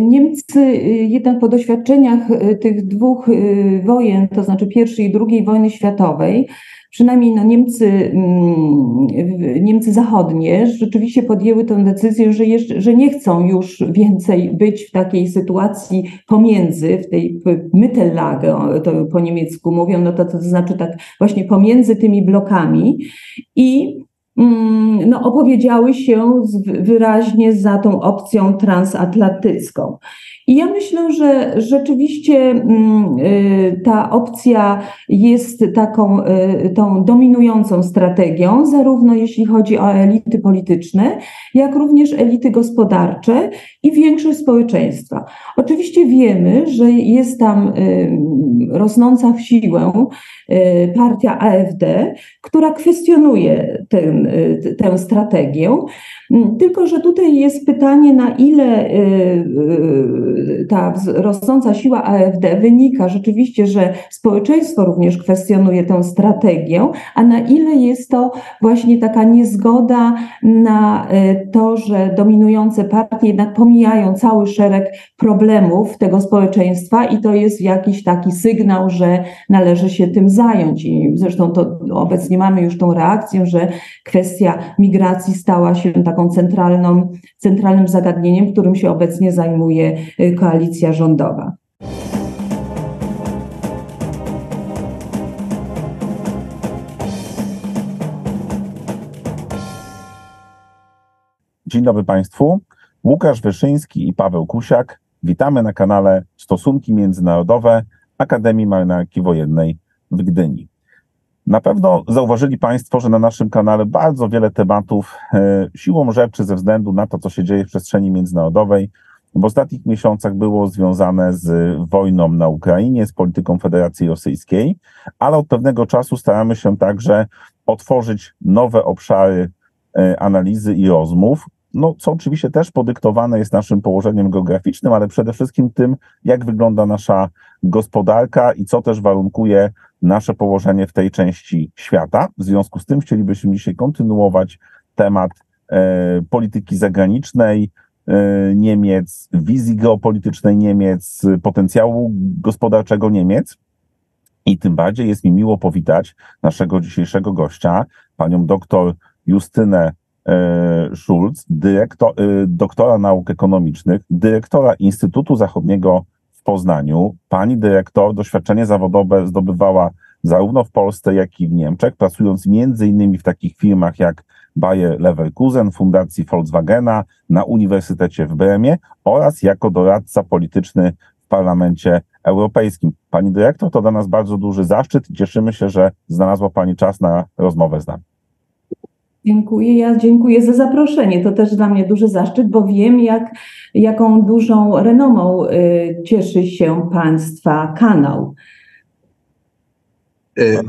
Niemcy jednak po doświadczeniach tych dwóch wojen, to znaczy pierwszej i drugiej wojny światowej, przynajmniej no Niemcy, mm, Niemcy zachodnie rzeczywiście podjęły tę decyzję, że, jeszcze, że nie chcą już więcej być w takiej sytuacji pomiędzy, w tej Mittellage, to po niemiecku mówią, no to, to znaczy tak właśnie pomiędzy tymi blokami i no, opowiedziały się wyraźnie za tą opcją transatlantycką. I ja myślę, że rzeczywiście mm, y, ta opcja jest taką y, tą dominującą strategią, zarówno jeśli chodzi o elity polityczne, jak również elity gospodarcze i większość społeczeństwa. Oczywiście wiemy, że jest tam y, rosnąca w siłę partia AfD, która kwestionuje ten, tę strategię. Mm, tylko, że tutaj jest pytanie, na ile ta rosnąca siła AfD wynika rzeczywiście, że społeczeństwo również kwestionuje tę strategię, a na ile jest to właśnie taka niezgoda na e, to, że dominujące partie jednak pomijają cały szereg problemów tego społeczeństwa i to jest jakiś taki sygnał, że należy się tym zająć. I zresztą to obecnie mamy już tą reakcję, że kwestia migracji stała się taką centralną, centralnym zagadnieniem, którym się obecnie zajmuje e, koalicja rządowa. Dzień dobry Państwu. Łukasz Wyszyński i Paweł Kusiak. Witamy na kanale Stosunki Międzynarodowe Akademii Marynarki Wojennej w Gdyni. Na pewno zauważyli Państwo, że na naszym kanale bardzo wiele tematów e, siłą rzeczy ze względu na to, co się dzieje w przestrzeni międzynarodowej, w ostatnich miesiącach było związane z wojną na Ukrainie, z polityką Federacji Rosyjskiej, ale od pewnego czasu staramy się także otworzyć nowe obszary e, analizy i rozmów, no, co oczywiście też podyktowane jest naszym położeniem geograficznym, ale przede wszystkim tym, jak wygląda nasza gospodarka i co też warunkuje nasze położenie w tej części świata. W związku z tym chcielibyśmy dzisiaj kontynuować temat e, polityki zagranicznej, Niemiec, wizji geopolitycznej Niemiec, potencjału gospodarczego Niemiec. I tym bardziej jest mi miło powitać naszego dzisiejszego gościa, panią doktor Justynę e, Schulz, dyrektor, e, doktora nauk ekonomicznych, dyrektora Instytutu Zachodniego w Poznaniu. Pani dyrektor doświadczenie zawodowe zdobywała zarówno w Polsce, jak i w Niemczech, pracując między innymi w takich firmach jak Bayer Leverkusen, Fundacji Volkswagena na Uniwersytecie w Bremie oraz jako doradca polityczny w Parlamencie Europejskim. Pani dyrektor, to dla nas bardzo duży zaszczyt cieszymy się, że znalazła Pani czas na rozmowę z nami. Dziękuję. Ja dziękuję za zaproszenie. To też dla mnie duży zaszczyt, bo wiem, jak, jaką dużą renomą y, cieszy się Państwa kanał.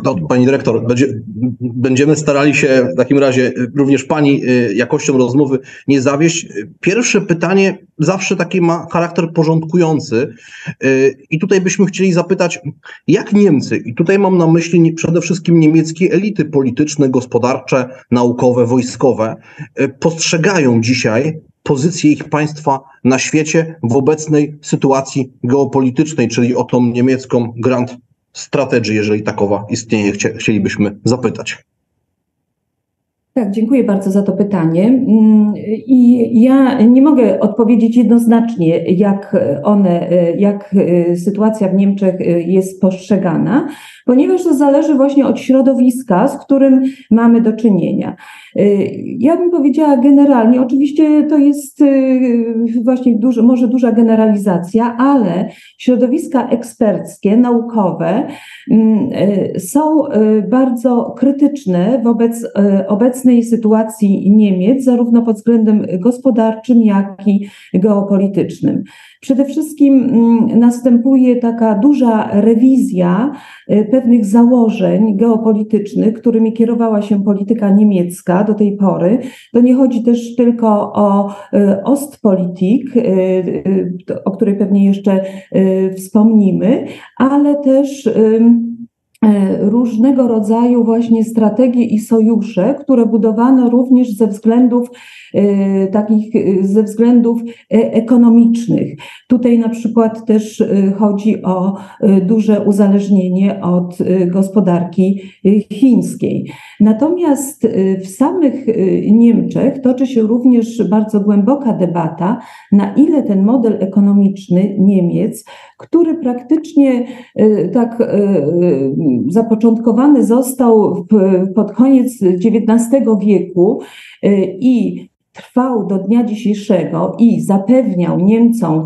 No, pani dyrektor, będzie, będziemy starali się w takim razie również pani e, jakością rozmowy nie zawieść. Pierwsze pytanie zawsze taki ma charakter porządkujący i tutaj byśmy chcieli zapytać, jak Niemcy, i tutaj mam na myśli przede wszystkim niemieckie elity polityczne, gospodarcze, naukowe, wojskowe, postrzegają dzisiaj pozycję ich państwa na świecie w obecnej sytuacji geopolitycznej, czyli o tą niemiecką Grand strategii, jeżeli takowa istnieje, chcielibyśmy zapytać. Tak, dziękuję bardzo za to pytanie. Mm, I ja nie mogę odpowiedzieć jednoznacznie, jak one, jak sytuacja w Niemczech jest postrzegana, ponieważ to zależy właśnie od środowiska, z którym mamy do czynienia. Ja bym powiedziała generalnie, oczywiście to jest właśnie duży, może duża generalizacja, ale środowiska eksperckie, naukowe mm, są bardzo krytyczne wobec obecnej sytuacji Niemiec, zarówno pod względem gospodarczym, jak i geopolitycznym. Przede wszystkim mm, następuje taka duża rewizja y, pewnych założeń geopolitycznych, którymi kierowała się polityka niemiecka do tej pory. To nie chodzi też tylko o y, Ostpolitik, y, o której pewnie jeszcze wspomnimy, ale też różnego rodzaju właśnie strategie i sojusze, które budowano również ze względów E, takich e, ze względów e, ekonomicznych. Tutaj na przykład też chodzi o duże uzależnienie od gospodarki chińskiej. Natomiast w samych Niemczech toczy się również bardzo głęboka debata, na ile ten model ekonomiczny Niemiec, który praktycznie tak zapoczątkowany został pod koniec XIX wieku i trwał do dnia dzisiejszego i zapewniał Niemcom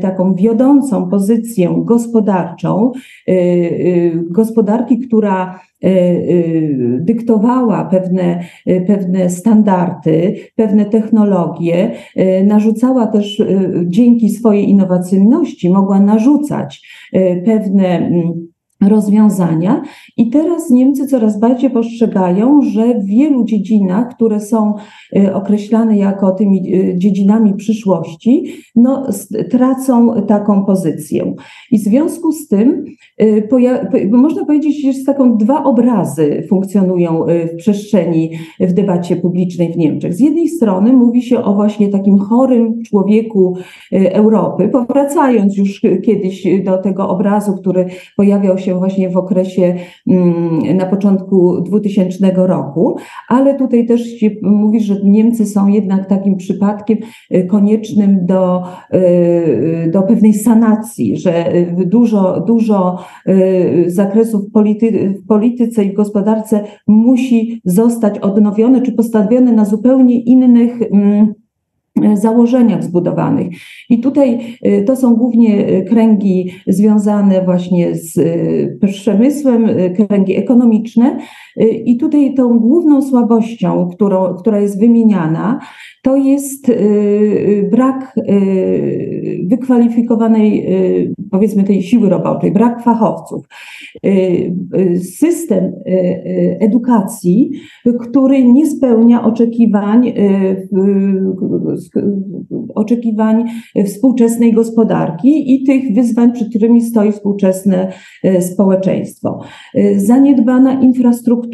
taką wiodącą pozycję gospodarczą, gospodarki, która dyktowała pewne, pewne standardy, pewne technologie, narzucała też dzięki swojej innowacyjności, mogła narzucać pewne mm, rozwiązania. I teraz Niemcy coraz bardziej postrzegają, że w wielu dziedzinach, które są y, określane jako tymi y, dziedzinami przyszłości, no, tracą taką pozycję. I w związku z tym y, można powiedzieć, że taką dwa obrazy funkcjonują w przestrzeni, w debacie publicznej w Niemczech. Z jednej strony mówi się o właśnie takim chorym człowieku Europy, powracając już kiedyś do tego obrazu, który pojawiał się się właśnie w okresie mm, na początku 2000 roku, ale tutaj też się mówi, że Niemcy są jednak takim przypadkiem y, koniecznym do, y, do pewnej sanacji, że dużo, dużo y, zakresów polity, w polityce i w gospodarce musi zostać odnowione czy postawione na zupełnie innych mm, założeniach zbudowanych. I tutaj e, to są głównie e, kręgi związane właśnie z przemysłem, kręgi ekonomiczne. I tutaj tą główną słabością, którą, która jest wymieniana, to jest brak wykwalifikowanej, powiedzmy, tej siły roboczej, brak fachowców. System edukacji, który nie spełnia oczekiwań oczekiwań współczesnej gospodarki i tych wyzwań, przed którymi stoi współczesne społeczeństwo. Zaniedbana infrastruktura.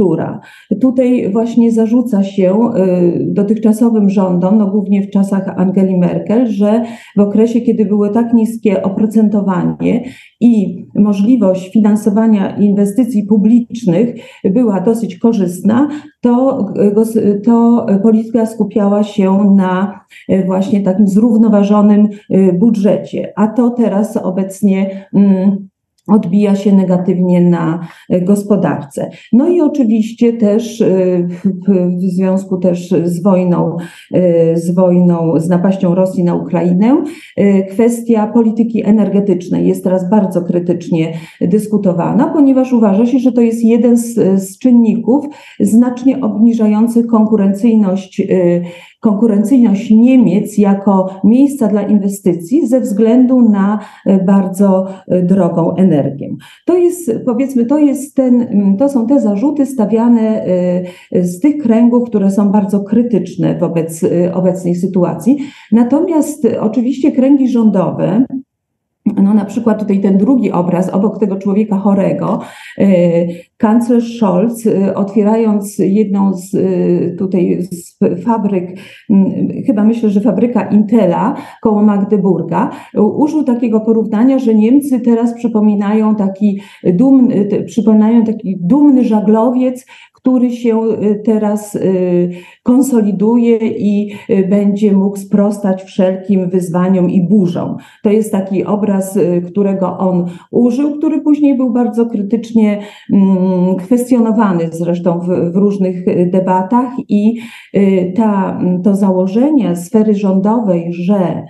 Tutaj właśnie zarzuca się e, dotychczasowym rządom, no głównie w czasach Angeli Merkel, że w okresie, kiedy było tak niskie oprocentowanie i możliwość finansowania inwestycji publicznych była dosyć korzystna, to, to polityka skupiała się na e, właśnie takim zrównoważonym budżecie. A to teraz obecnie mm, odbija się negatywnie na e, gospodarce. No i oczywiście też e, w związku też z wojną, e, z wojną, z napaścią Rosji na Ukrainę, kwestia polityki energetycznej jest teraz bardzo krytycznie dyskutowana, ponieważ uważa się, że to jest jeden z, z czynników znacznie obniżających konkurencyjność konkurencyjność Niemiec jako miejsca dla inwestycji ze względu na bardzo drogą energię. To jest, powiedzmy, to, jest ten, mm, to są te zarzuty stawiane y, z tych kręgów, które są bardzo krytyczne wobec obecnej sytuacji. Natomiast oczywiście kręgi rządowe, no na przykład tutaj ten drugi obraz obok tego człowieka chorego, y, kanclerz Scholz, otwierając jedną z tutaj z fabryk, chyba myślę, że fabryka Intela koło Magdeburga, użył takiego porównania, że Niemcy teraz przypominają taki dumny, przypominają taki dumny żaglowiec, który się y, teraz y, konsoliduje i y, będzie mógł sprostać wszelkim wyzwaniom i burzom. To jest taki obraz, którego on użył, który później był bardzo krytycznie mm, kwestionowany zresztą w, w różnych debatach i ta, to założenie sfery rządowej, że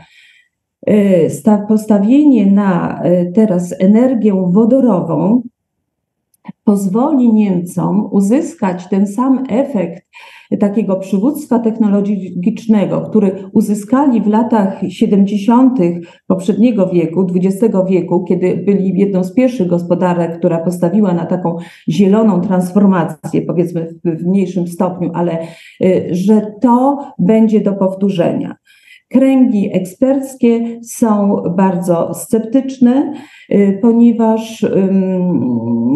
postawienie na teraz energię wodorową pozwoli Niemcom uzyskać ten sam efekt takiego przywództwa technologicznego, który uzyskali w latach 70. poprzedniego wieku, XX wieku, kiedy byli jedną z pierwszych gospodarek, która postawiła na taką zieloną transformację, powiedzmy w, mniejszym stopniu, ale y, że to będzie do powtórzenia. Kręgi eksperckie są bardzo sceptyczne, ponieważ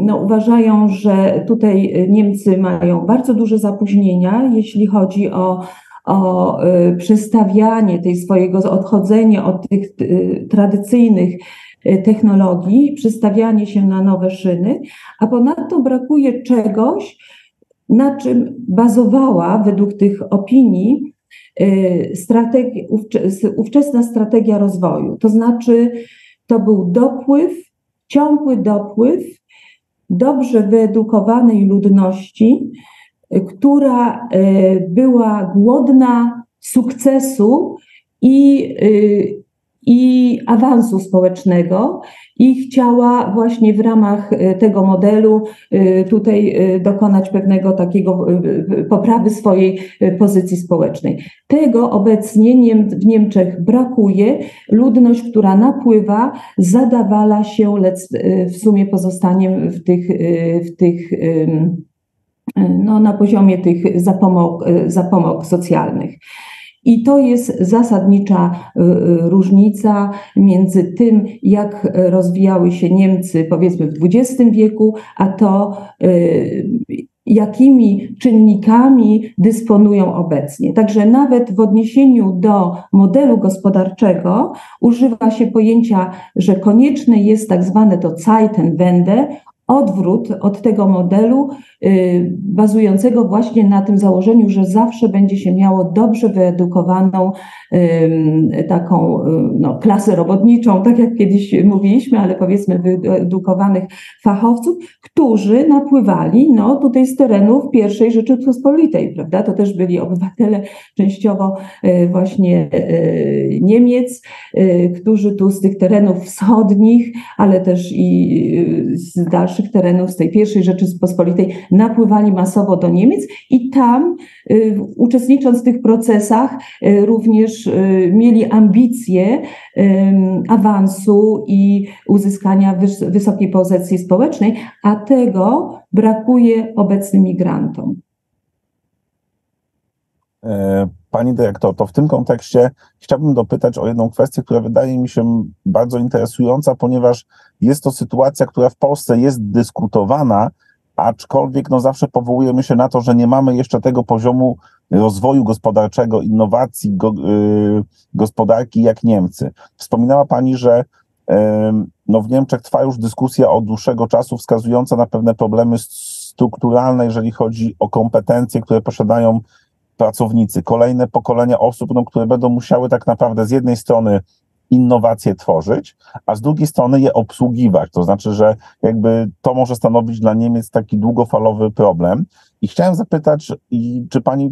no, uważają, że tutaj Niemcy mają bardzo duże zapóźnienia, jeśli chodzi o o przestawianie tej swojego odchodzenie od tych tradycyjnych technologii, przestawianie się na nowe szyny, a ponadto brakuje czegoś, na czym bazowała według tych opinii y, strategi ówczesna strategia rozwoju. To znaczy, to był dopływ, ciągły dopływ dobrze wyedukowanej ludności, y, która y, była głodna sukcesu i i awansu społecznego i chciała właśnie w ramach e, tego modelu e, tutaj e, dokonać pewnego takiego poprawy swojej pozycji społecznej. Tego obecnie w Niemczech brakuje. Ludność, która napływa, zadawala się w sumie pozostaniem w tych, w tych no, na poziomie tych zapomok, zapomok socjalnych. I to jest zasadnicza y, y, różnica między tym, jak rozwijały się Niemcy powiedzmy w XX wieku, a to, y, jakimi czynnikami dysponują obecnie. Także nawet w odniesieniu do modelu gospodarczego używa się pojęcia, że konieczne jest tak zwane to Zeitenwende, odwrót od tego modelu y, bazującego właśnie na tym założeniu, że zawsze będzie się miało dobrze wyedukowaną taką y, no, klasę robotniczą, tak jak kiedyś mówiliśmy, ale powiedzmy wyedukowanych fachowców, którzy napływali no, tutaj z terenów pierwszej Rzeczypospolitej, prawda? To też byli obywatele częściowo y, właśnie Niemiec, którzy tu z tych terenów wschodnich, ale też i z dalszych naszych terenów, z tej pierwszej Rzeczypospolitej, napływali masowo do Niemiec i tam, y, uczestnicząc w tych procesach, y, również y, mieli ambicje awansu i uzyskania wysokiej pozycji społecznej, a tego brakuje obecnym migrantom. E, pani dyrektor, to w tym kontekście chciałbym dopytać o jedną kwestię, która wydaje mi się bardzo interesująca, ponieważ jest to sytuacja, która w Polsce jest dyskutowana, aczkolwiek no zawsze powołujemy się na to, że nie mamy jeszcze tego poziomu rozwoju gospodarczego, innowacji go, y, gospodarki jak Niemcy. Wspominała Pani, że no w Niemczech trwa już dyskusja od dłuższego czasu wskazująca na pewne problemy strukturalne, jeżeli chodzi o kompetencje, które posiadają pracownicy, kolejne pokolenia osób, no, które będą musiały tak naprawdę z jednej strony innowacje tworzyć, a z drugiej strony je obsługiwać. To znaczy, że jakby to może stanowić dla Niemiec taki długofalowy problem. I chciałem zapytać, czy pani y,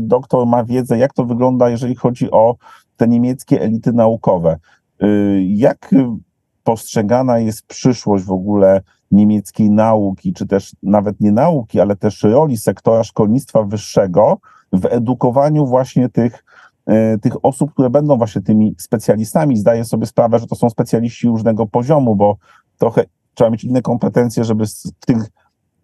doktor ma wiedzę, jak to wygląda, jeżeli chodzi o te niemieckie elity naukowe? Y, jak postrzegana jest przyszłość w ogóle niemieckiej nauki, czy też nawet nie nauki, ale też roli sektora szkolnictwa wyższego w edukowaniu właśnie tych, e, tych osób, które będą właśnie tymi specjalistami. Zdaję sobie sprawę, że to są specjaliści różnego poziomu, bo trochę trzeba mieć inne kompetencje, żeby w tych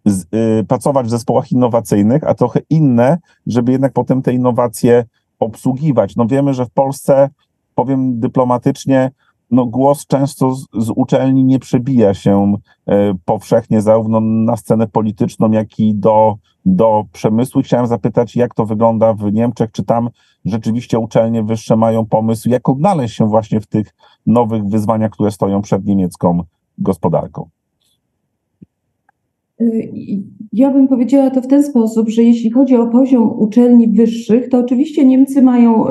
z, y, pracować w zespołach innowacyjnych, a trochę inne, żeby jednak potem te innowacje obsługiwać. No wiemy, że w Polsce, powiem dyplomatycznie, no głos często z, z uczelni nie przebija się e, powszechnie zarówno na scenę polityczną, jak i do, do przemysłu. Chciałem zapytać, jak to wygląda w Niemczech, czy tam rzeczywiście uczelnie wyższe mają pomysł, jak odnaleźć się właśnie w tych nowych wyzwaniach, które stoją przed niemiecką gospodarką. Y, ja bym powiedziała to w ten sposób, że jeśli chodzi o poziom uczelni wyższych, to oczywiście Niemcy mają,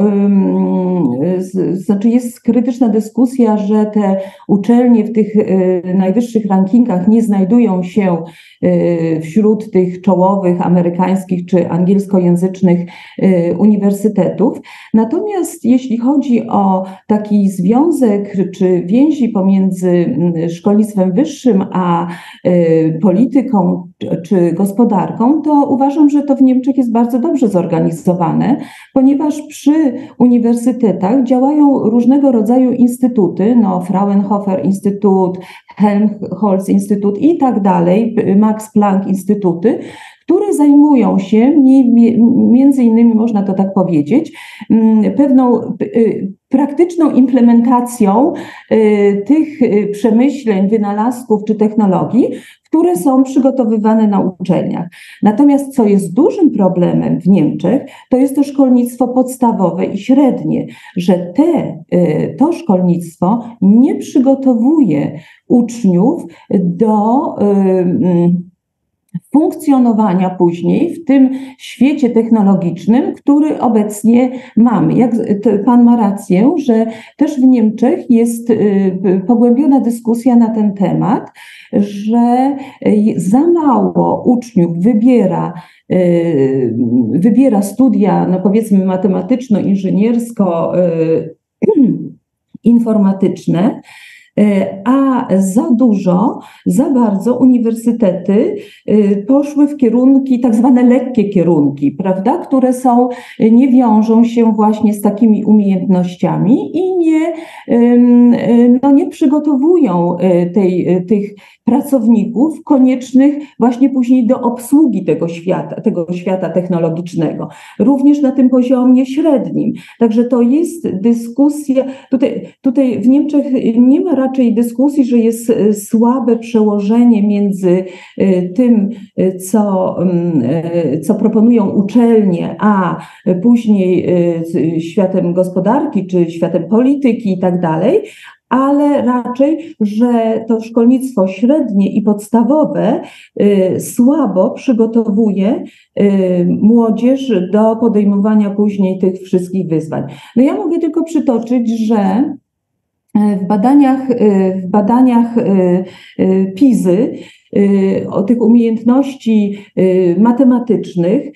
znaczy jest krytyczna dyskusja, że te uczelnie w tych y, najwyższych rankingach nie znajdują się y, wśród tych czołowych amerykańskich czy angielskojęzycznych uniwersytetów. Natomiast jeśli chodzi o taki związek czy więzi pomiędzy szkolnictwem wyższym a polityką, polityką czy gospodarką, to uważam, że to w Niemczech jest bardzo dobrze zorganizowane, ponieważ przy uniwersytetach działają różnego rodzaju instytuty, no Fraunhofer Instytut, Helmholtz Instytut i tak dalej, Max Planck Instytuty, które zajmują się, między innymi można to tak powiedzieć, mm, pewną y, praktyczną implementacją y, tych y, przemyśleń, wynalazków czy technologii, które są przygotowywane na uczelniach. Natomiast co jest dużym problemem w Niemczech, to jest to szkolnictwo podstawowe i średnie, że te, to szkolnictwo nie przygotowuje uczniów do funkcjonowania później w tym świecie technologicznym, który obecnie mamy. Jak pan ma rację, że też w Niemczech jest y, pogłębiona dyskusja na ten temat, że za mało uczniów wybiera y, wybiera studia, no powiedzmy matematyczno-inżyniersko informatyczne, a za dużo, za bardzo uniwersytety e, poszły w kierunki, tak zwane lekkie kierunki, prawda, które są, nie wiążą się właśnie z takimi umiejętnościami i nie, no nie przygotowują e, tej, tych pracowników koniecznych właśnie później do obsługi tego świata, tego świata technologicznego, również na tym poziomie średnim. Także to jest dyskusja, tutaj, tutaj w Niemczech nie ma raczej dyskusji, że jest e, słabe przełożenie między e, tym, e, co, mm, co proponują uczelnie, a później światem gospodarki czy światem polityki i tak dalej, ale raczej, że to szkolnictwo średnie i podstawowe słabo przygotowuje młodzież do podejmowania później tych wszystkich wyzwań. No ja mogę tylko przytoczyć, że w badaniach, y, w badaniach y, y, PIZY o tych umiejętności matematycznych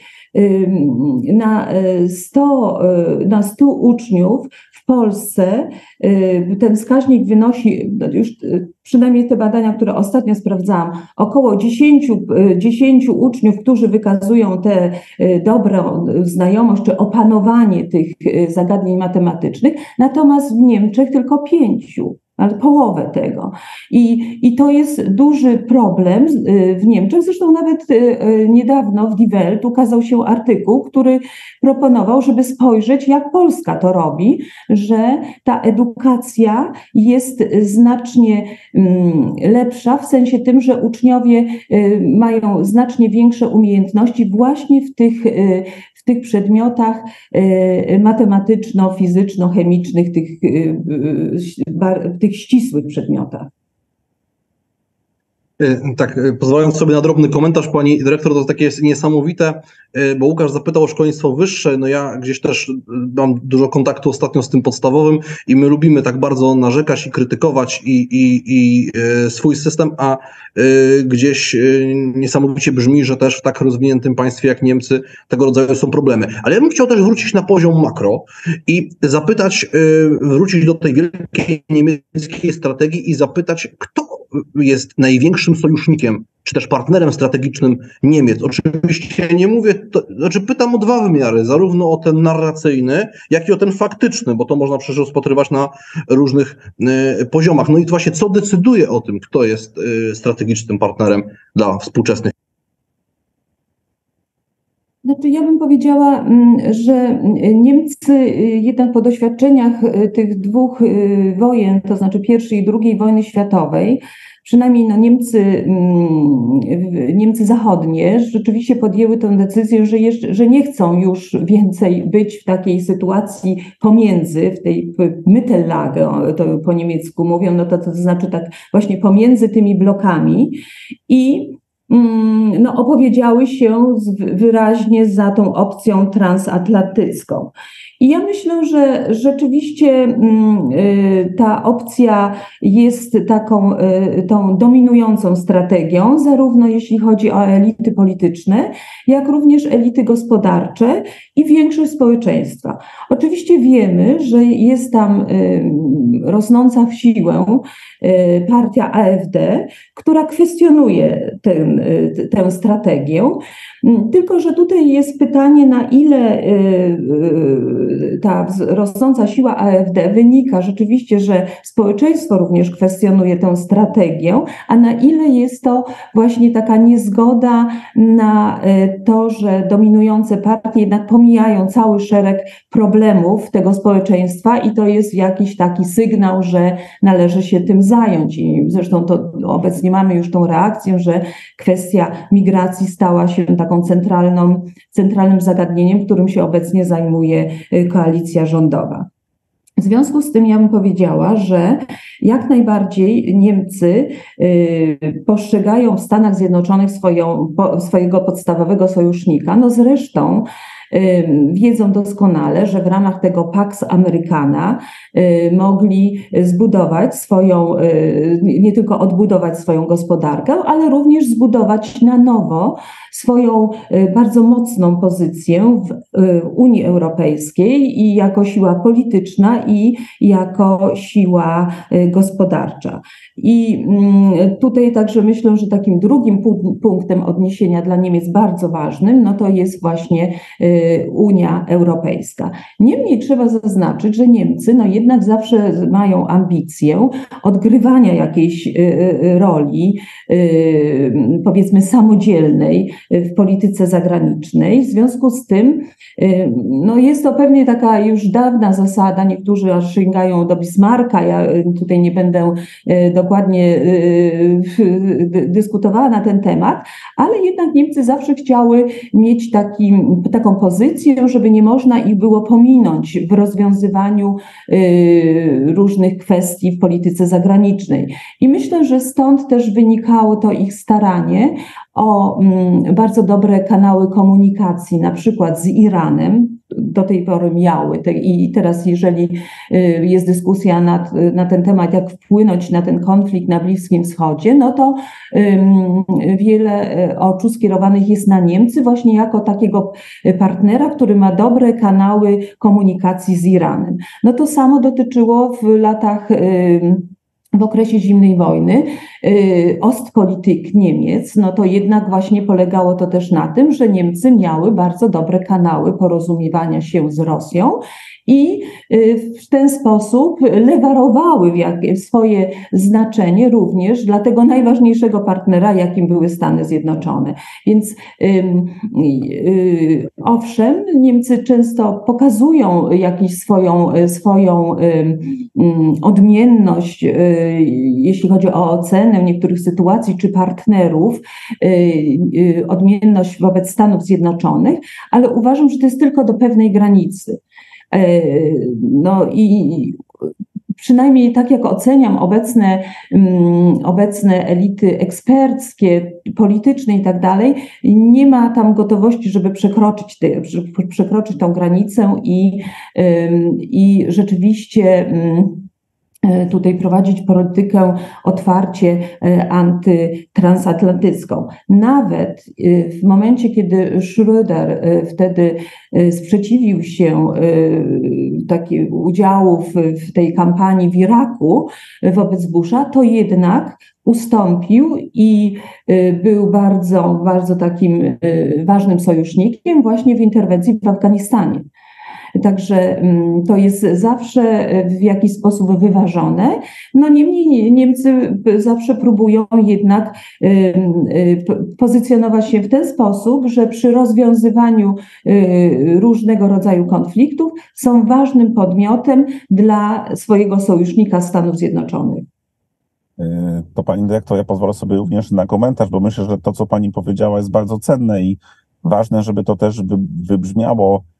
na 100, na 100 uczniów Polsce y, ten wskaźnik wynosi, no już y, przynajmniej te badania, które ostatnio sprawdzałam, około 10, 10 y, uczniów, którzy wykazują tę dobrą znajomość czy opanowanie tych zagadnień matematycznych, natomiast w Niemczech tylko pięciu ale połowę tego. I, I to jest duży problem y, w Niemczech. Zresztą nawet y, y, niedawno w Die Welt ukazał się artykuł, który proponował, żeby spojrzeć, jak Polska to robi, że ta edukacja jest znacznie mm, lepsza w sensie tym, że uczniowie mają znacznie większe umiejętności właśnie w tych, w tych przedmiotach matematyczno-fizyczno-chemicznych, tych, tych tych ścisłych przedmiotach. E, tak, e, pozwalając sobie na drobny komentarz, pani dyrektor, to takie jest niesamowite, e, bo Łukasz zapytał o szkolnictwo wyższe. No ja gdzieś też mam dużo kontaktu ostatnio z tym podstawowym i my lubimy tak bardzo narzekać i krytykować i, i, i swój system, a gdzieś niesamowicie brzmi, że też w tak rozwiniętym państwie jak Niemcy tego rodzaju są problemy. Ale ja bym chciał też wrócić na poziom makro i zapytać, wrócić do tej wielkiej niemieckiej strategii i zapytać, kto jest największym sojusznikiem, czy też partnerem strategicznym Niemiec. Oczywiście nie mówię, to, znaczy pytam o dwa wymiary, zarówno o ten narracyjny, jak i o ten faktyczny, bo to można przecież rozpatrywać na różnych y, poziomach. No i właśnie co decyduje o tym, kto jest y, strategicznym partnerem dla współczesnych znaczy, ja bym powiedziała, mm, że Niemcy jednak po doświadczeniach y, tych dwóch y, wojen, to znaczy pierwszej i drugiej wojny światowej, przynajmniej no Niemcy, mm, Niemcy zachodnie rzeczywiście podjęły tę decyzję, że, jeszcze, że nie chcą już więcej być w takiej sytuacji pomiędzy, w tej Mittellage, to po niemiecku mówią, no to, to znaczy tak właśnie pomiędzy tymi blokami i no, opowiedziały się wyraźnie za tą opcją transatlantycką. I ja myślę, że rzeczywiście mm, y, ta opcja jest taką y, tą dominującą strategią, zarówno jeśli chodzi o elity polityczne, jak również elity gospodarcze i większość społeczeństwa. Oczywiście wiemy, że jest tam y, rosnąca w siłę partia AfD, która kwestionuje ten tę strategię. Mm, tylko, że tutaj jest pytanie, na ile ta rosnąca siła AfD wynika rzeczywiście, że społeczeństwo również kwestionuje tę strategię, a na ile jest to właśnie taka niezgoda na to, że dominujące partie jednak pomijają cały szereg problemów tego społeczeństwa i to jest jakiś taki sygnał, że należy się tym zająć. I zresztą to obecnie mamy już tą reakcję, że kwestia migracji stała się taką centralną, centralnym zagadnieniem, którym się obecnie zajmuje y, koalicja rządowa. W związku z tym ja bym powiedziała, że jak najbardziej Niemcy y, postrzegają w Stanach Zjednoczonych swoją, swojego podstawowego sojusznika. No zresztą wiedzą doskonale, że w ramach tego Pax Americana y, mogli zbudować swoją, y, nie tylko odbudować swoją gospodarkę, ale również zbudować na nowo swoją y, bardzo mocną pozycję w Unii Europejskiej i jako siła polityczna i jako siła gospodarcza. I mm, tutaj także myślę, że takim drugim punktem odniesienia dla Niemiec bardzo ważnym, no to jest właśnie Unia Europejska. Niemniej trzeba zaznaczyć, że Niemcy no jednak zawsze mają ambicję odgrywania jakiejś y, y, roli, y, powiedzmy samodzielnej w polityce zagranicznej. W związku z tym no jest to pewnie taka już dawna zasada, niektórzy aż sięgają do Bismarcka, ja tutaj nie będę dokładnie dyskutowała na ten temat, ale jednak Niemcy zawsze chciały mieć taki, taką pozycję, pozycję, żeby nie można ich było pominąć w rozwiązywaniu y, różnych kwestii w polityce zagranicznej. I myślę, że stąd też wynikało to ich staranie o mm, bardzo dobre kanały komunikacji, na przykład z Iranem, do tej pory miały. I teraz, jeżeli y, jest dyskusja na, ten temat, jak wpłynąć na ten konflikt na Bliskim Wschodzie, no to wiele y, oczu skierowanych jest na Niemcy, właśnie jako takiego partnera, który ma dobre kanały komunikacji z Iranem. No to samo dotyczyło w latach w okresie zimnej wojny y, Ostpolitik Niemiec, no to jednak właśnie polegało to też na tym, że Niemcy miały bardzo dobre kanały porozumiewania się z Rosją i y, w ten sposób lewarowały swoje znaczenie również dla tego najważniejszego partnera, jakim były Stany Zjednoczone. Więc y, owszem, Niemcy często pokazują jakąś swoją, swoją odmienność, y, jeśli chodzi o ocenę niektórych sytuacji czy partnerów, odmienność wobec Stanów Zjednoczonych, ale uważam, że to jest tylko do pewnej granicy. E, no i przynajmniej tak jak oceniam obecne, mm, obecne elity eksperckie, polityczne i tak dalej, nie ma tam gotowości, żeby przekroczyć, te, żeby przekroczyć tą granicę i, i rzeczywiście tutaj prowadzić politykę otwarcie e, antytransatlantycką. Nawet e, w momencie, kiedy Schröder wtedy sprzeciwił się taki udziału w tej kampanii w Iraku wobec Busha, to jednak ustąpił i był bardzo, bardzo takim ważnym sojusznikiem właśnie w interwencji w Afganistanie. Także mm, to jest zawsze w jakiś sposób wyważone. No niemniej Niemcy zawsze próbują jednak y, pozycjonować się w ten sposób, że przy rozwiązywaniu różnego rodzaju konfliktów są ważnym podmiotem dla swojego sojusznika Stanów Zjednoczonych. To pani dyrektor, ja pozwolę sobie również na komentarz, bo myślę, że to, co pani powiedziała, jest bardzo cenne i ważne, żeby to też wybrzmiało E,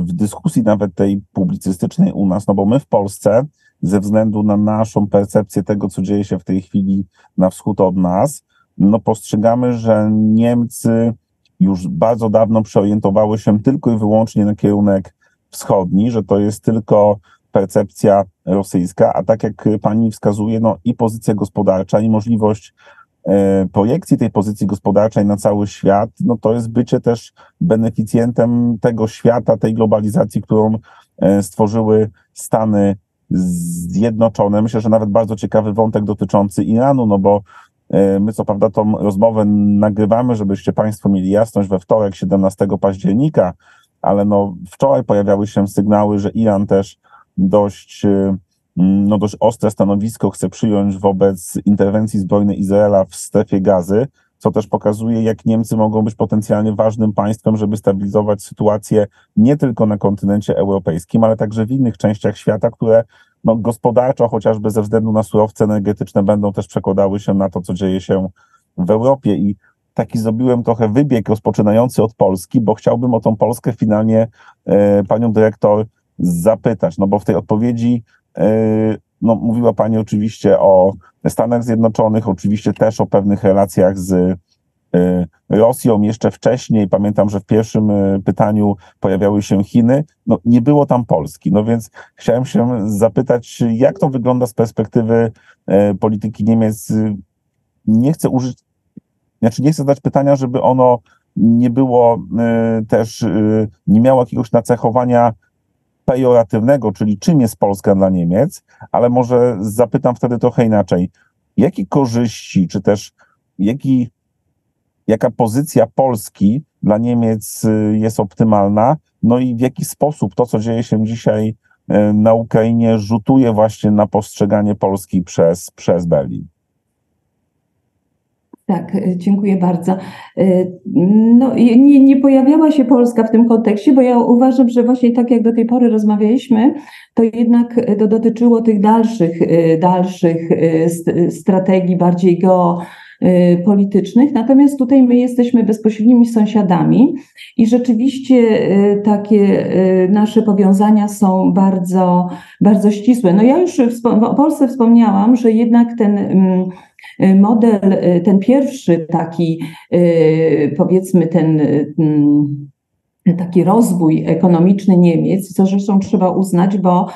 w dyskusji nawet tej publicystycznej u nas, no bo my w Polsce, ze względu na naszą percepcję tego, co dzieje się w tej chwili na wschód od nas, no postrzegamy, że Niemcy już bardzo dawno przeorientowały się tylko i wyłącznie na kierunek wschodni, że to jest tylko percepcja rosyjska, a tak jak pani wskazuje, no i pozycja gospodarcza, i możliwość E, projekcji tej pozycji gospodarczej na cały świat, no to jest bycie też beneficjentem tego świata, tej globalizacji, którą e, stworzyły Stany Zjednoczone. Myślę, że nawet bardzo ciekawy wątek dotyczący Iranu, no bo My co prawda tą rozmowę nagrywamy, żebyście Państwo mieli jasność we wtorek 17 października, ale no wczoraj pojawiały się sygnały, że Iran też dość, no dość ostre stanowisko chce przyjąć wobec interwencji zbrojnej Izraela w strefie gazy co też pokazuje, jak Niemcy mogą być potencjalnie ważnym państwem, żeby stabilizować sytuację nie tylko na kontynencie europejskim, ale także w innych częściach świata, które no, gospodarczo, chociażby ze względu na surowce energetyczne, będą też przekładały się na to, co dzieje się w Europie. I taki zrobiłem trochę wybieg rozpoczynający od Polski, bo chciałbym o tą Polskę finalnie e, panią dyrektor zapytać, no bo w tej odpowiedzi no, mówiła Pani oczywiście o Stanach Zjednoczonych, oczywiście też o pewnych relacjach z y, Rosją jeszcze wcześniej. Pamiętam, że w pierwszym y, pytaniu pojawiały się Chiny. No, nie było tam Polski. No więc chciałem się zapytać, jak to wygląda z perspektywy polityki Niemiec. Nie chcę użyć, znaczy nie chcę zadać pytania, żeby ono nie było też, nie miało jakiegoś nacechowania pejoratywnego, czyli czym jest Polska dla Niemiec, ale może zapytam wtedy trochę inaczej. Jakie korzyści, czy też jaki, jaka pozycja Polski dla Niemiec y, jest optymalna, no i w jaki sposób to, co dzieje się dzisiaj y, na Ukrainie, rzutuje właśnie na postrzeganie Polski przez, przez Berlin? Tak, e, dziękuję bardzo. E, no, nie, nie pojawiała się Polska w tym kontekście, bo ja uważam, że właśnie tak jak do tej pory rozmawialiśmy, to jednak to dotyczyło tych dalszych, e, dalszych strategii, bardziej geopolitycznych. Natomiast tutaj my jesteśmy bezpośrednimi sąsiadami i rzeczywiście takie nasze powiązania są bardzo, bardzo ścisłe. No ja już o Polsce wspomniałam, że jednak ten mm, model, y, ten pierwszy taki, y, powiedzmy, ten mm, taki rozwój ekonomiczny Niemiec, co zresztą trzeba uznać, bo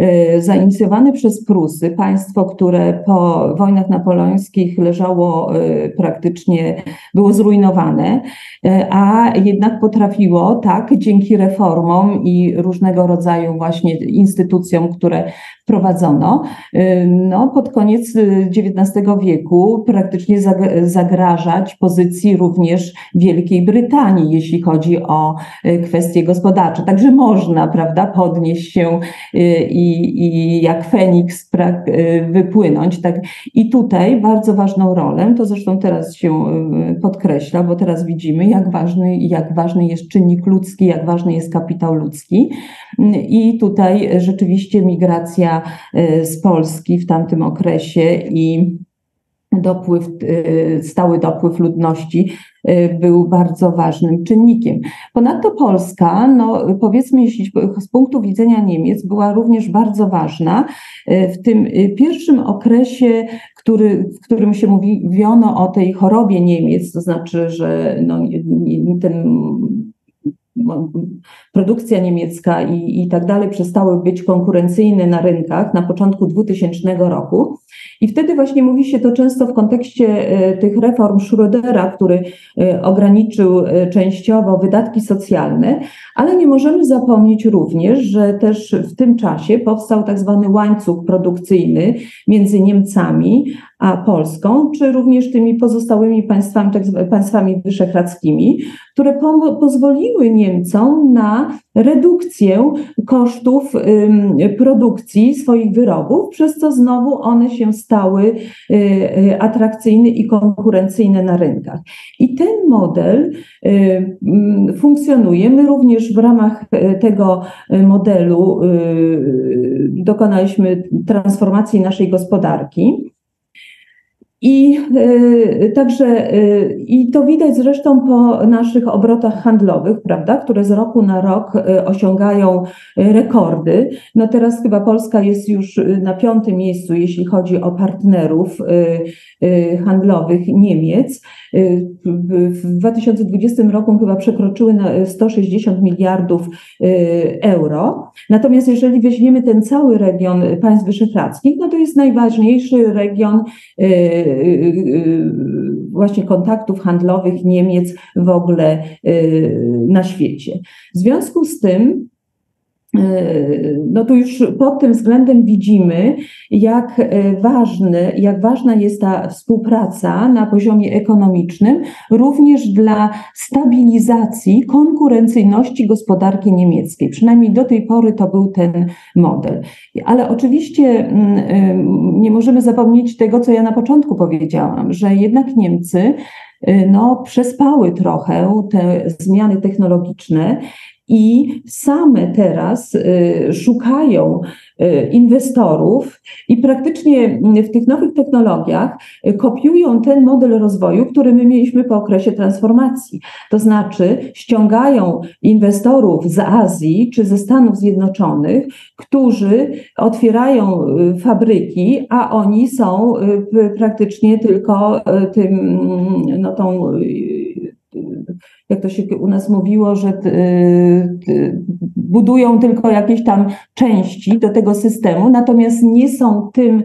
Y, zainicjowany przez Prusy, państwo, które po wojnach napoleońskich leżało y, praktycznie, było zrujnowane, y, a jednak potrafiło tak dzięki reformom i różnego rodzaju właśnie instytucjom, które wprowadzono, no, pod koniec XIX wieku praktycznie zagrażać pozycji również Wielkiej Brytanii, jeśli chodzi o kwestie gospodarcze. Także można, prawda, podnieść się i i, jak Feniks y, wypłynąć. Tak. I tutaj bardzo ważną rolę, to zresztą teraz się y, podkreśla, bo teraz widzimy, jak ważny, jak ważny jest czynnik ludzki, jak ważny jest kapitał ludzki. I tutaj rzeczywiście migracja y, z Polski w tamtym okresie i dopływ, stały dopływ ludności Y, był bardzo ważnym czynnikiem. Ponadto Polska, no powiedzmy, jeśli z punktu widzenia Niemiec, była również bardzo ważna y, w tym y, pierwszym okresie, który, w którym się mówiono o tej chorobie Niemiec, to znaczy, że no, ten produkcja niemiecka i, i tak dalej przestały być konkurencyjne na rynkach na początku 2000 roku. I wtedy właśnie mówi się to często w kontekście e, tych reform Schrödera, który e, ograniczył e, częściowo wydatki socjalne, ale nie możemy zapomnieć również, że też w tym czasie powstał tak zwany łańcuch produkcyjny między Niemcami Polską, czy również tymi pozostałymi państwami, tak państwami wyszehradzkimi, które po, pozwoliły Niemcom na redukcję kosztów produkcji swoich wyrobów, przez co znowu one się stały y, y, atrakcyjne i konkurencyjne na rynkach. I ten model y, funkcjonuje. My również w ramach tego modelu dokonaliśmy transformacji naszej gospodarki. I y, także y, i to widać zresztą po naszych obrotach handlowych, prawda, które z roku na rok y, osiągają rekordy. No teraz chyba Polska jest już na piątym miejscu, jeśli chodzi o partnerów handlowych Niemiec. W 2020 roku chyba przekroczyły 160 miliardów euro. Natomiast jeżeli weźmiemy ten cały region państw wyszehradzkich, no to jest najważniejszy region Y, y, y, właśnie kontaktów handlowych Niemiec w ogóle na świecie. W związku z tym no tu już pod tym względem widzimy, jak ważny, jak ważna jest ta współpraca na poziomie ekonomicznym, również dla stabilizacji konkurencyjności gospodarki niemieckiej. Przynajmniej do tej pory to był ten model. Ale oczywiście mm, nie możemy zapomnieć tego, co ja na początku powiedziałam, że jednak Niemcy no, przespały trochę te zmiany technologiczne i same teraz y, szukają y, inwestorów i praktycznie w tych nowych technologiach y, kopiują ten model rozwoju, który my mieliśmy po okresie transformacji. To znaczy ściągają inwestorów z Azji czy ze Stanów Zjednoczonych, którzy otwierają fabryki, a oni są praktycznie tylko tym, no tą jak to się u nas mówiło, że budują tylko jakieś tam części do tego systemu, natomiast nie są tym,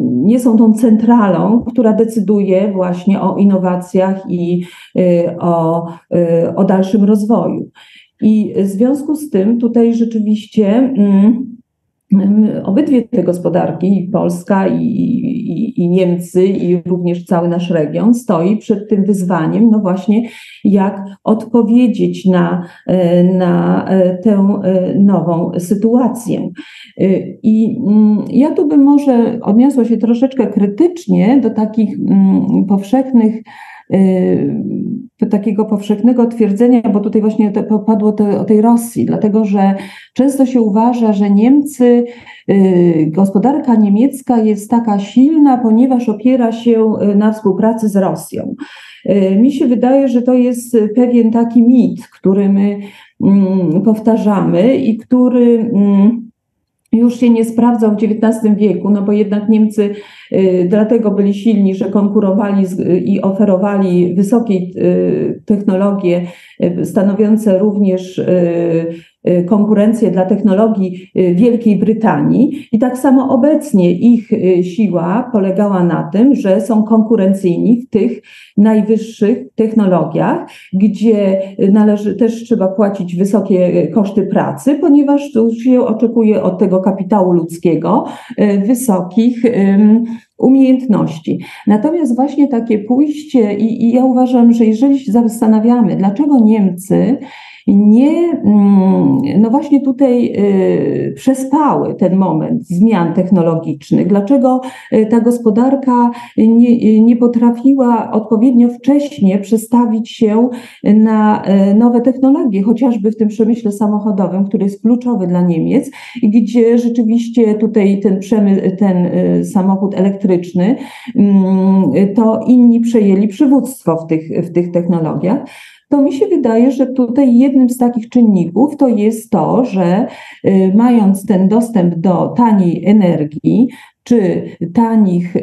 nie są tą centralą, która decyduje właśnie o innowacjach i y, o, y, o dalszym rozwoju. I w związku z tym tutaj rzeczywiście mm, obydwie te gospodarki, Polska i, i, i, Niemcy, i również cały nasz region, stoi przed tym wyzwaniem, no właśnie, jak odpowiedzieć na, e, na e, tę e, nową sytuację. I mm, ja tu bym może odniosła się troszeczkę krytycznie do takich mm, powszechnych takiego powszechnego twierdzenia, bo tutaj właśnie to, padło o tej Rosji, dlatego że często się uważa, że Niemcy, y, gospodarka niemiecka jest taka silna, ponieważ opiera się y, na współpracy z Rosją. Mi się wydaje, że to jest pewien taki mit, który my mm, powtarzamy i który mm, już się nie sprawdzał w XIX wieku, no bo jednak Niemcy y, dlatego byli silni, że konkurowali i oferowali wysokie y, technologie, y, stanowiące również konkurencję dla technologii y, Wielkiej Brytanii. I tak samo obecnie ich y, siła polegała na tym, że są konkurencyjni w tych najwyższych technologiach, gdzie należy, też trzeba płacić wysokie koszty pracy, ponieważ tu się oczekuje od tego kapitału ludzkiego wysokich umiejętności. Natomiast właśnie takie pójście, i, i ja uważam, że jeżeli się zastanawiamy, dlaczego Niemcy nie, mm, no właśnie tutaj y, przespały ten moment zmian technologicznych. Dlaczego y, ta gospodarka nie, nie potrafiła odpowiednio wcześnie przestawić się na y, nowe technologie, chociażby w tym przemyśle samochodowym, który jest kluczowy dla Niemiec, gdzie rzeczywiście tutaj ten, przemy, ten samochód elektryczny, mm, to inni przejęli przywództwo w tych, w tych technologiach to mi się wydaje, że tutaj jednym z takich czynników to jest to, że y, mając ten dostęp do taniej energii czy tanich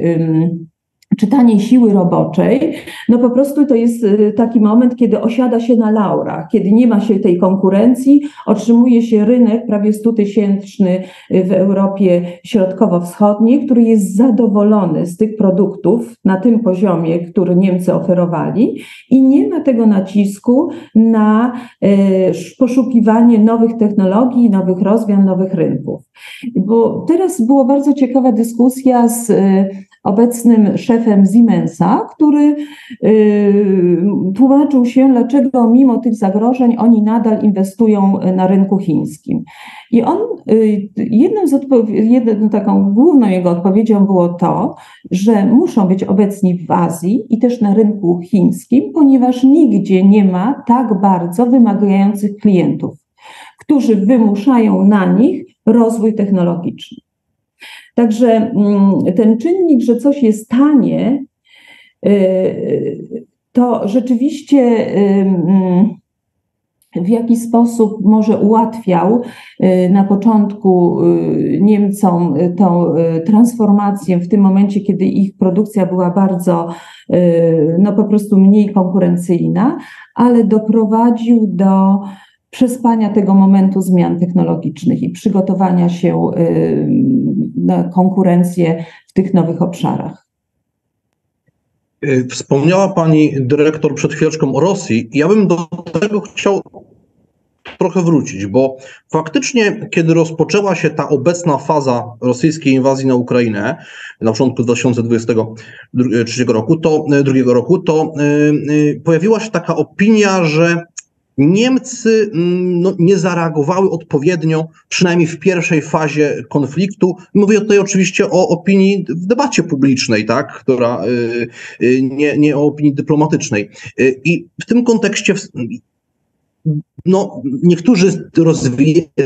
taniej siły roboczej, no po prostu to jest y, taki moment, kiedy osiada się na laurach, kiedy nie ma się tej konkurencji, otrzymuje się rynek prawie 100 tysięczny w Europie Środkowo-Wschodniej, który jest zadowolony z tych produktów na tym poziomie, który Niemcy oferowali i nie ma tego nacisku na y, poszukiwanie nowych technologii, nowych rozwiązań, nowych rynków. Bo teraz była bardzo ciekawa dyskusja z y, obecnym szefem Siemensa, który y, tłumaczył się, dlaczego mimo tych zagrożeń oni nadal inwestują na rynku chińskim. I on, y, jedną z jedną taką główną jego odpowiedzią było to, że muszą być obecni w Azji i też na rynku chińskim, ponieważ nigdzie nie ma tak bardzo wymagających klientów, którzy wymuszają na nich rozwój technologiczny. Także mm, ten czynnik, że coś jest tanie, y, to rzeczywiście y, mm, w jakiś sposób może ułatwiał y, na początku Niemcom tą transformację w tym momencie, kiedy ich produkcja była bardzo, no po prostu mniej konkurencyjna, ale doprowadził do przespania tego momentu zmian technologicznych i przygotowania się y, na konkurencję w tych nowych obszarach. Y, wspomniała Pani dyrektor przed chwileczką o Rosji. Ja bym do tego chciał trochę wrócić, bo faktycznie, kiedy rozpoczęła się ta obecna faza rosyjskiej inwazji na Ukrainę na początku 2023 roku, to, drugiego roku, to yy, pojawiła się taka opinia, że Niemcy mm, no, nie zareagowały odpowiednio, przynajmniej w pierwszej fazie konfliktu. Mówię tutaj oczywiście o opinii w debacie publicznej, tak, która y, y, nie, nie o opinii dyplomatycznej. Y, I w tym kontekście no, niektórzy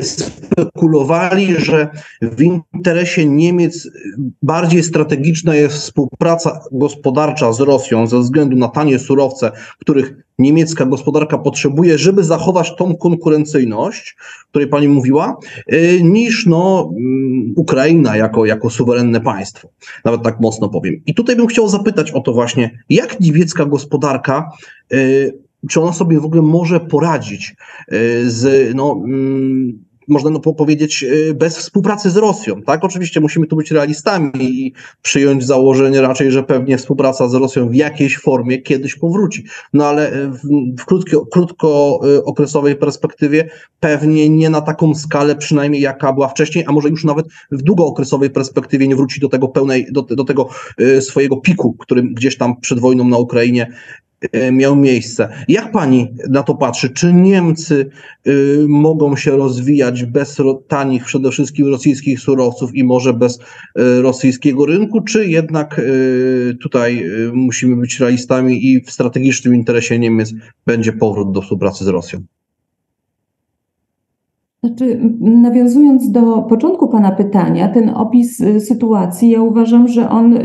spekulowali, że w interesie Niemiec bardziej strategiczna jest współpraca gospodarcza z Rosją ze względu na tanie surowce, których niemiecka gospodarka potrzebuje, żeby zachować tą konkurencyjność, o której pani mówiła, y, niż no, mm, Ukraina jako, jako suwerenne państwo. Nawet tak mocno powiem. I tutaj bym chciał zapytać o to właśnie, jak niemiecka gospodarka y, czy ona sobie w ogóle może poradzić y, z, no, mm, można no powiedzieć, y, bez współpracy z Rosją. Tak, oczywiście musimy tu być realistami i przyjąć założenie raczej, że pewnie współpraca z Rosją w jakiejś formie kiedyś powróci. No ale w, w krótko, krótkookresowej perspektywie pewnie nie na taką skalę, przynajmniej jaka była wcześniej, a może już nawet w długookresowej perspektywie nie wróci do tego pełnej, do, do tego swojego piku, którym gdzieś tam przed wojną na Ukrainie E, miał miejsce. Jak pani na to patrzy? Czy Niemcy y, mogą się rozwijać bez tanich przede wszystkim rosyjskich surowców i może bez y, rosyjskiego rynku, czy jednak y, tutaj musimy być realistami i w strategicznym interesie Niemiec będzie powrót do współpracy z Rosją? Znaczy, nawiązując do początku Pana pytania, ten opis y, sytuacji, ja uważam, że on,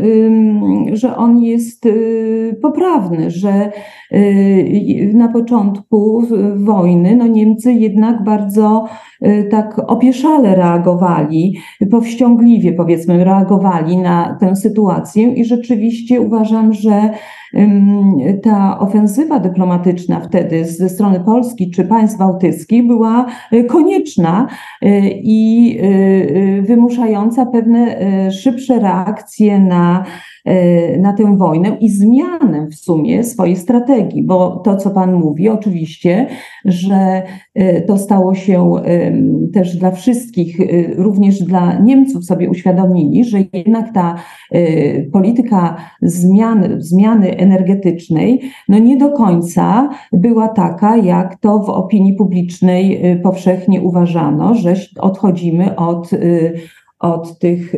że on jest y, poprawny, że y, na początku wojny no Niemcy jednak bardzo tak opieszale reagowali, powściągliwie powiedzmy reagowali na tę sytuację i rzeczywiście uważam, że ta ofensywa dyplomatyczna wtedy ze strony Polski czy państw bałtyckich była y, konieczna y, i y, wymuszająca pewne szybsze reakcje na na tę wojnę i zmianę w sumie swojej strategii, bo to, co Pan mówi, oczywiście, że e, to stało się też dla wszystkich, e, również dla Niemców sobie uświadomili, że jednak ta polityka zmian, zmiany energetycznej no nie do końca była taka, jak to w opinii publicznej powszechnie uważano, że odchodzimy od, od tych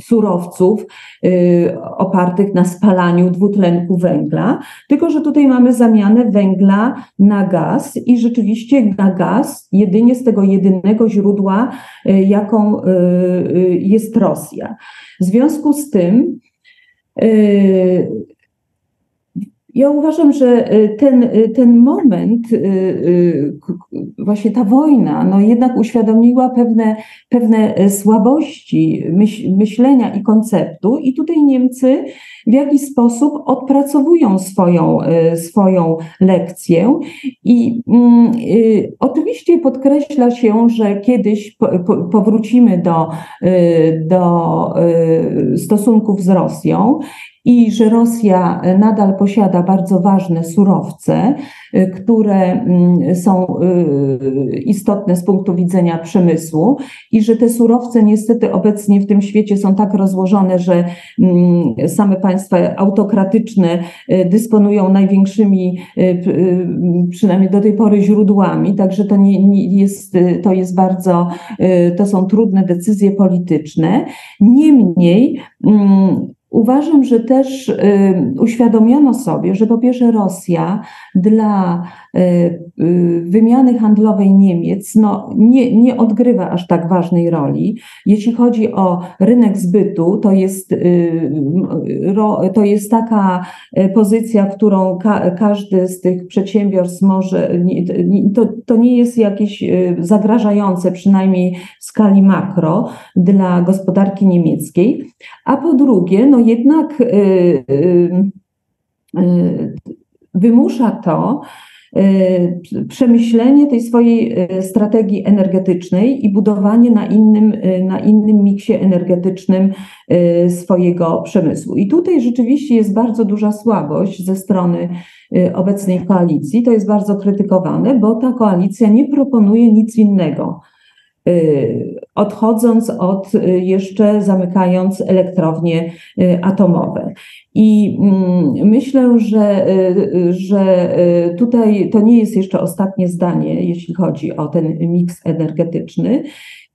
surowców y, opartych na spalaniu dwutlenku węgla, tylko że tutaj mamy zamianę węgla na gaz i rzeczywiście na gaz jedynie z tego jedynego źródła, y, jaką y, jest Rosja. W związku z tym ja uważam, że y, ten, y, ten moment, y, właśnie ta wojna, no jednak uświadomiła pewne, pewne e, słabości myślenia i konceptu, i tutaj Niemcy w jakiś sposób odpracowują swoją, e, swoją lekcję. I mm, oczywiście podkreśla się, że kiedyś powrócimy do, do stosunków z Rosją i że Rosja nadal posiada bardzo ważne surowce, y, które mm, są y, istotne z punktu widzenia przemysłu i że te surowce niestety obecnie w tym świecie są tak rozłożone, że mm, same państwa autokratyczne dysponują największymi, przynajmniej do tej pory, źródłami, także to nie, nie jest, to jest bardzo, to są trudne decyzje polityczne. Niemniej, mm, Uważam, że też y, uświadomiono sobie, że po pierwsze Rosja dla wymiany handlowej Niemiec no, nie, nie odgrywa aż tak ważnej roli. Jeśli chodzi o rynek zbytu, to jest, to jest taka pozycja, którą ka każdy z tych przedsiębiorstw może, to, to nie jest jakieś zagrażające, przynajmniej w skali makro, dla gospodarki niemieckiej. A po drugie, no jednak y, y, y, wymusza to przemyślenie tej swojej strategii energetycznej i budowanie na innym, na innym miksie energetycznym swojego przemysłu. I tutaj rzeczywiście jest bardzo duża słabość ze strony obecnej koalicji. To jest bardzo krytykowane, bo ta koalicja nie proponuje nic innego Y, odchodząc od y, jeszcze zamykając elektrownie y, atomowe. I mm, myślę, że, że tutaj to nie jest jeszcze ostatnie zdanie, jeśli chodzi o ten miks energetyczny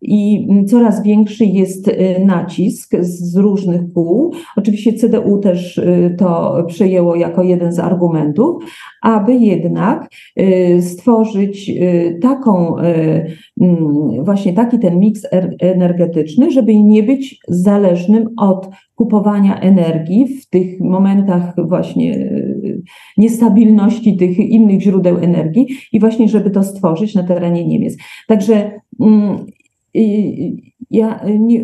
i coraz większy jest y, nacisk z różnych pół. Oczywiście CDU też y, to przyjęło jako jeden z argumentów, aby jednak y, stworzyć taką, właśnie taki ten miks er, energetyczny, żeby nie być zależnym od kupowania energii w tych momentach właśnie niestabilności tych innych źródeł energii i właśnie, żeby to stworzyć na terenie Niemiec. Także ja, nie,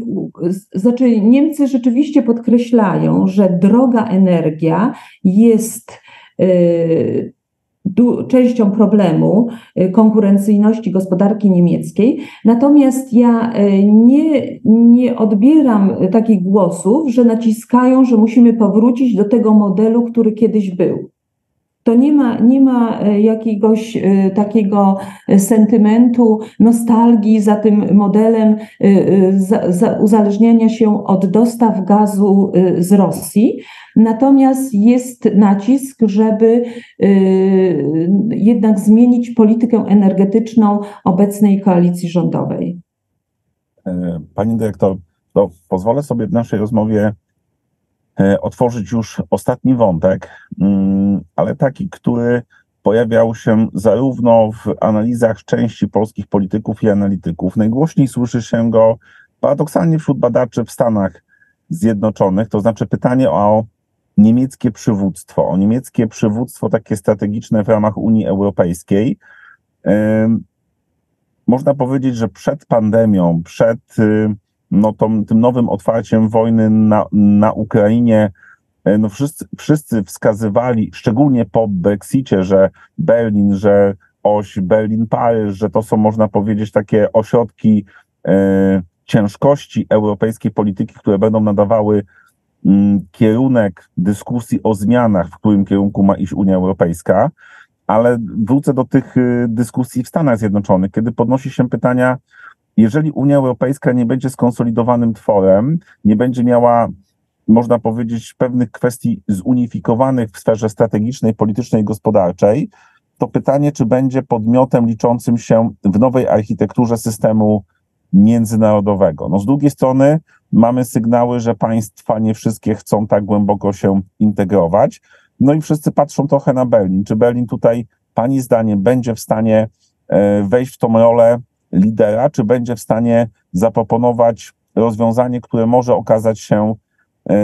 znaczy Niemcy rzeczywiście podkreślają, że droga energia jest y, częścią problemu y, konkurencyjności gospodarki niemieckiej. Natomiast ja y, nie, nie odbieram takich głosów, że naciskają, że musimy powrócić do tego modelu, który kiedyś był to nie ma, nie ma e, jakiegoś e, takiego sentymentu, nostalgii za tym modelem e, za, za uzależniania się od dostaw gazu z Rosji. Natomiast jest nacisk, żeby jednak zmienić politykę energetyczną obecnej koalicji rządowej. Pani dyrektor, to pozwolę sobie w naszej rozmowie E, otworzyć już ostatni wątek, mm, ale taki, który pojawiał się zarówno w analizach części polskich polityków i analityków. Najgłośniej słyszy się go paradoksalnie wśród badaczy w Stanach Zjednoczonych, to znaczy pytanie o niemieckie przywództwo, o niemieckie przywództwo takie strategiczne w ramach Unii Europejskiej. Można powiedzieć, że przed pandemią, przed y, no to, tym nowym otwarciem wojny na, na Ukrainie, e, no wszyscy, wszyscy wskazywali, szczególnie po Brexicie, że Berlin, że oś Berlin-Paryż, że to są, można powiedzieć, takie ośrodki e, ciężkości europejskiej polityki, które będą nadawały mm, kierunek dyskusji o zmianach, w którym kierunku ma iść Unia Europejska. Ale wrócę do tych y, dyskusji w Stanach Zjednoczonych, kiedy podnosi się pytania, jeżeli Unia Europejska nie będzie skonsolidowanym tworem, nie będzie miała, można powiedzieć, pewnych kwestii zunifikowanych w sferze strategicznej, politycznej, gospodarczej, to pytanie, czy będzie podmiotem liczącym się w nowej architekturze systemu międzynarodowego. No z drugiej strony mamy sygnały, że państwa nie wszystkie chcą tak głęboko się integrować. No i wszyscy patrzą trochę na Berlin. Czy Berlin tutaj, Pani zdaniem, będzie w stanie e, wejść w tą rolę lidera, czy będzie w stanie zaproponować rozwiązanie, które może okazać się e,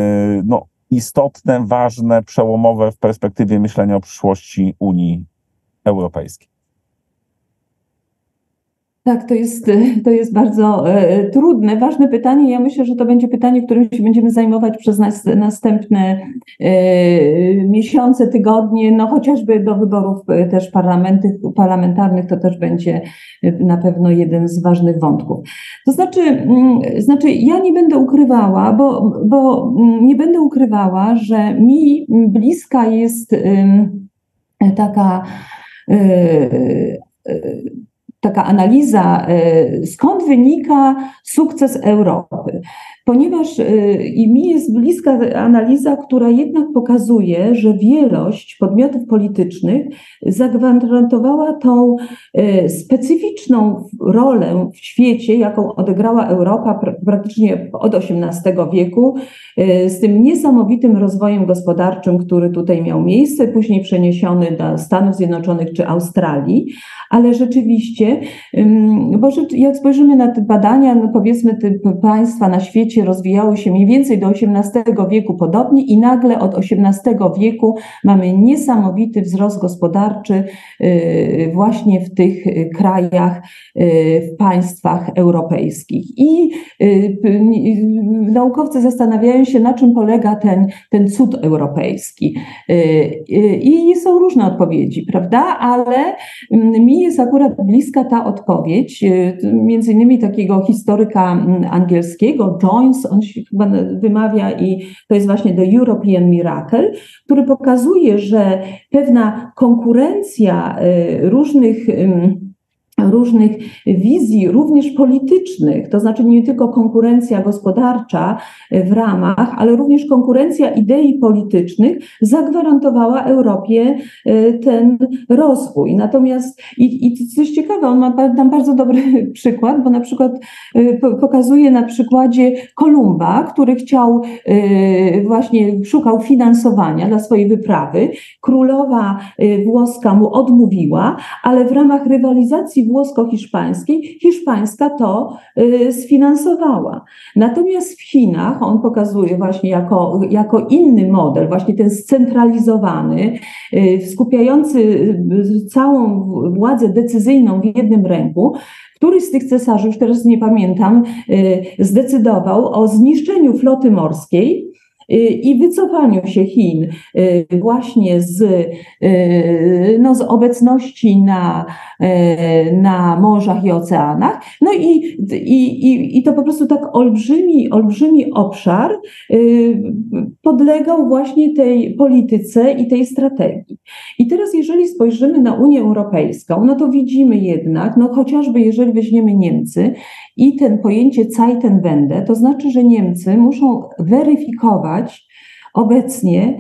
no, istotne, ważne, przełomowe w perspektywie myślenia o przyszłości Unii Europejskiej. Tak, to jest, to jest bardzo e, trudne, ważne pytanie. Ja myślę, że to będzie pytanie, którym się będziemy zajmować przez nas, następne e, miesiące, tygodnie, no chociażby do wyborów e, też parlamentarnych, to też będzie na pewno jeden z ważnych wątków. To znaczy, mm, znaczy ja nie będę ukrywała, bo, bo mm, nie będę ukrywała, że mi bliska jest taka taka analiza, e, skąd wynika sukces Europy ponieważ y, i mi jest bliska analiza, która jednak pokazuje, że wielość podmiotów politycznych zagwarantowała tą y, specyficzną rolę w świecie, jaką odegrała Europa praktycznie od XVIII wieku, y, z tym niesamowitym rozwojem gospodarczym, który tutaj miał miejsce, później przeniesiony do Stanów Zjednoczonych czy Australii, ale rzeczywiście, bo jak spojrzymy na te badania, no powiedzmy, te państwa na świecie, rozwijały się mniej więcej do XVIII wieku podobnie i nagle od XVIII wieku mamy niesamowity wzrost gospodarczy właśnie w tych krajach, w państwach europejskich. I naukowcy zastanawiają się, na czym polega ten, ten cud europejski. I są różne odpowiedzi, prawda? Ale mi jest akurat bliska ta odpowiedź, między innymi takiego historyka angielskiego, On się chyba wymawia i to jest właśnie The European Miracle, który pokazuje, że pewna konkurencja różnych różnych wizji, również politycznych, to znaczy nie tylko konkurencja gospodarcza w ramach, ale również konkurencja idei politycznych zagwarantowała Europie e, ten rozwój. Natomiast i, i coś ciekawe, on ma tam bardzo dobry przykład, bo na przykład e, pokazuje na przykładzie Kolumba, który chciał e, właśnie szukał finansowania dla swojej wyprawy. Królowa włoska mu odmówiła, ale w ramach rywalizacji włosko-hiszpańskiej, hiszpańska to y, sfinansowała. Natomiast w Chinach on pokazuje właśnie jako, jako inny model, właśnie ten scentralizowany, y, skupiający y, całą władzę decyzyjną w jednym ręku, Któryś z tych cesarzy, już teraz nie pamiętam, zdecydował o zniszczeniu floty morskiej i wycofaniu się Chin y, właśnie z, y, no, z obecności na, y, na morzach i oceanach. No i, i, i to po prostu tak olbrzymi, olbrzymi obszar podlegał właśnie tej polityce i tej strategii. I teraz, jeżeli spojrzymy na Unię Europejską, no to widzimy jednak, no chociażby jeżeli weźmiemy Niemcy i ten pojęcie Zeitenwende, to znaczy, że Niemcy muszą weryfikować obecnie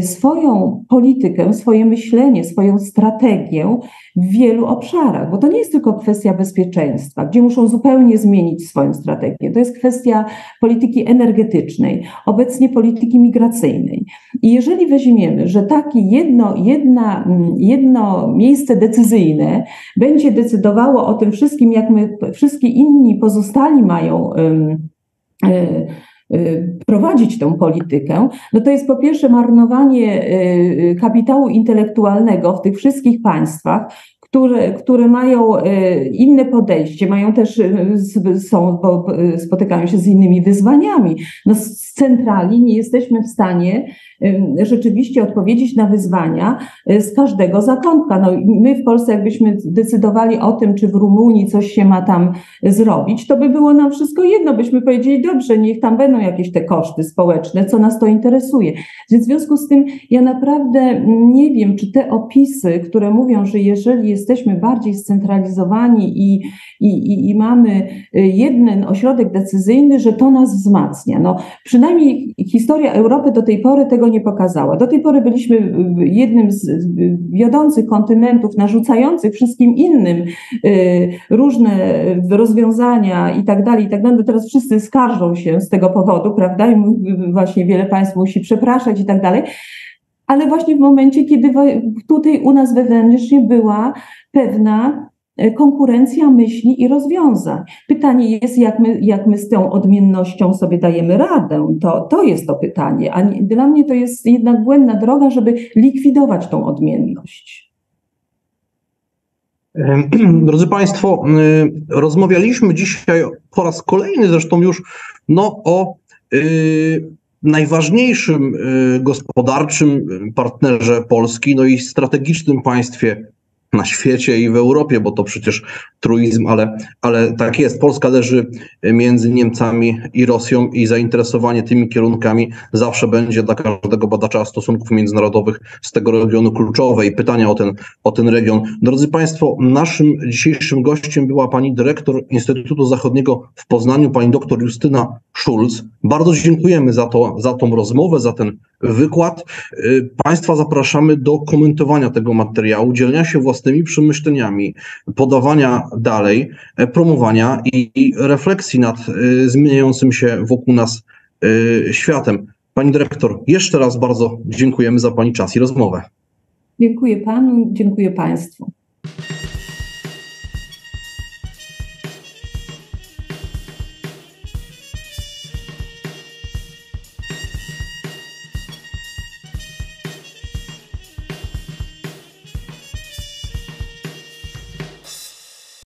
swoją politykę, swoje myślenie, swoją strategię w wielu obszarach, bo to nie jest tylko kwestia bezpieczeństwa, gdzie muszą zupełnie zmienić swoją strategię. To jest kwestia polityki energetycznej, obecnie polityki migracyjnej. I jeżeli weźmiemy, że takie jedno, jedna, jedno miejsce decyzyjne będzie decydowało o tym wszystkim, jak my, wszystkie inni pozostali mają. Yy, prowadzić tę politykę, no to jest po pierwsze marnowanie kapitału intelektualnego w tych wszystkich państwach, które, które mają inne podejście, mają też, są, bo spotykają się z innymi wyzwaniami. No z centrali nie jesteśmy w stanie rzeczywiście odpowiedzieć na wyzwania z każdego zakątka. No, my w Polsce, jakbyśmy decydowali o tym, czy w Rumunii coś się ma tam zrobić, to by było nam wszystko jedno. Byśmy powiedzieli, dobrze, niech tam będą jakieś te koszty społeczne, co nas to interesuje. Więc w związku z tym ja naprawdę nie wiem, czy te opisy, które mówią, że jeżeli jest jesteśmy bardziej scentralizowani i, i, i, mamy y, jeden ośrodek decyzyjny, że to nas wzmacnia. No, przynajmniej historia Europy do tej pory tego nie pokazała. Do tej pory byliśmy y, jednym z wiodących kontynentów narzucających wszystkim innym y, różne rozwiązania i tak dalej, i tak dalej. Teraz wszyscy skarżą się z tego powodu, prawda? I właśnie wiele państw musi przepraszać i tak dalej ale właśnie w momencie, kiedy tutaj u nas wewnętrznie była pewna konkurencja myśli i rozwiązań. Pytanie jest, jak my, jak my z tą odmiennością sobie dajemy radę. To, to jest to pytanie. A nie, dla mnie to jest jednak błędna droga, żeby likwidować tą odmienność. Drodzy Państwo, rozmawialiśmy dzisiaj po raz kolejny zresztą już no, o y, najważniejszym y, gospodarczym partnerze Polski, no i strategicznym państwie na świecie i w Europie, bo to przecież truizm, ale, ale tak jest. Polska leży między Niemcami i Rosją i zainteresowanie tymi kierunkami zawsze będzie dla każdego badacza stosunków międzynarodowych z tego regionu kluczowe i pytania o ten, o ten region. Drodzy Państwo, naszym dzisiejszym gościem była pani dyrektor Instytutu Zachodniego w Poznaniu, pani doktor Justyna Schulz. Bardzo dziękujemy za, to, za tą rozmowę, za ten wykład. Y, państwa zapraszamy do komentowania tego materiału, dzielenia się własnymi przemyśleniami, podawania dalej, e, promowania i, refleksji nad y, zmieniającym się wokół nas y, światem. Pani dyrektor, jeszcze raz bardzo dziękujemy za Pani czas i rozmowę. Dziękuję Panu, dziękuję Państwu.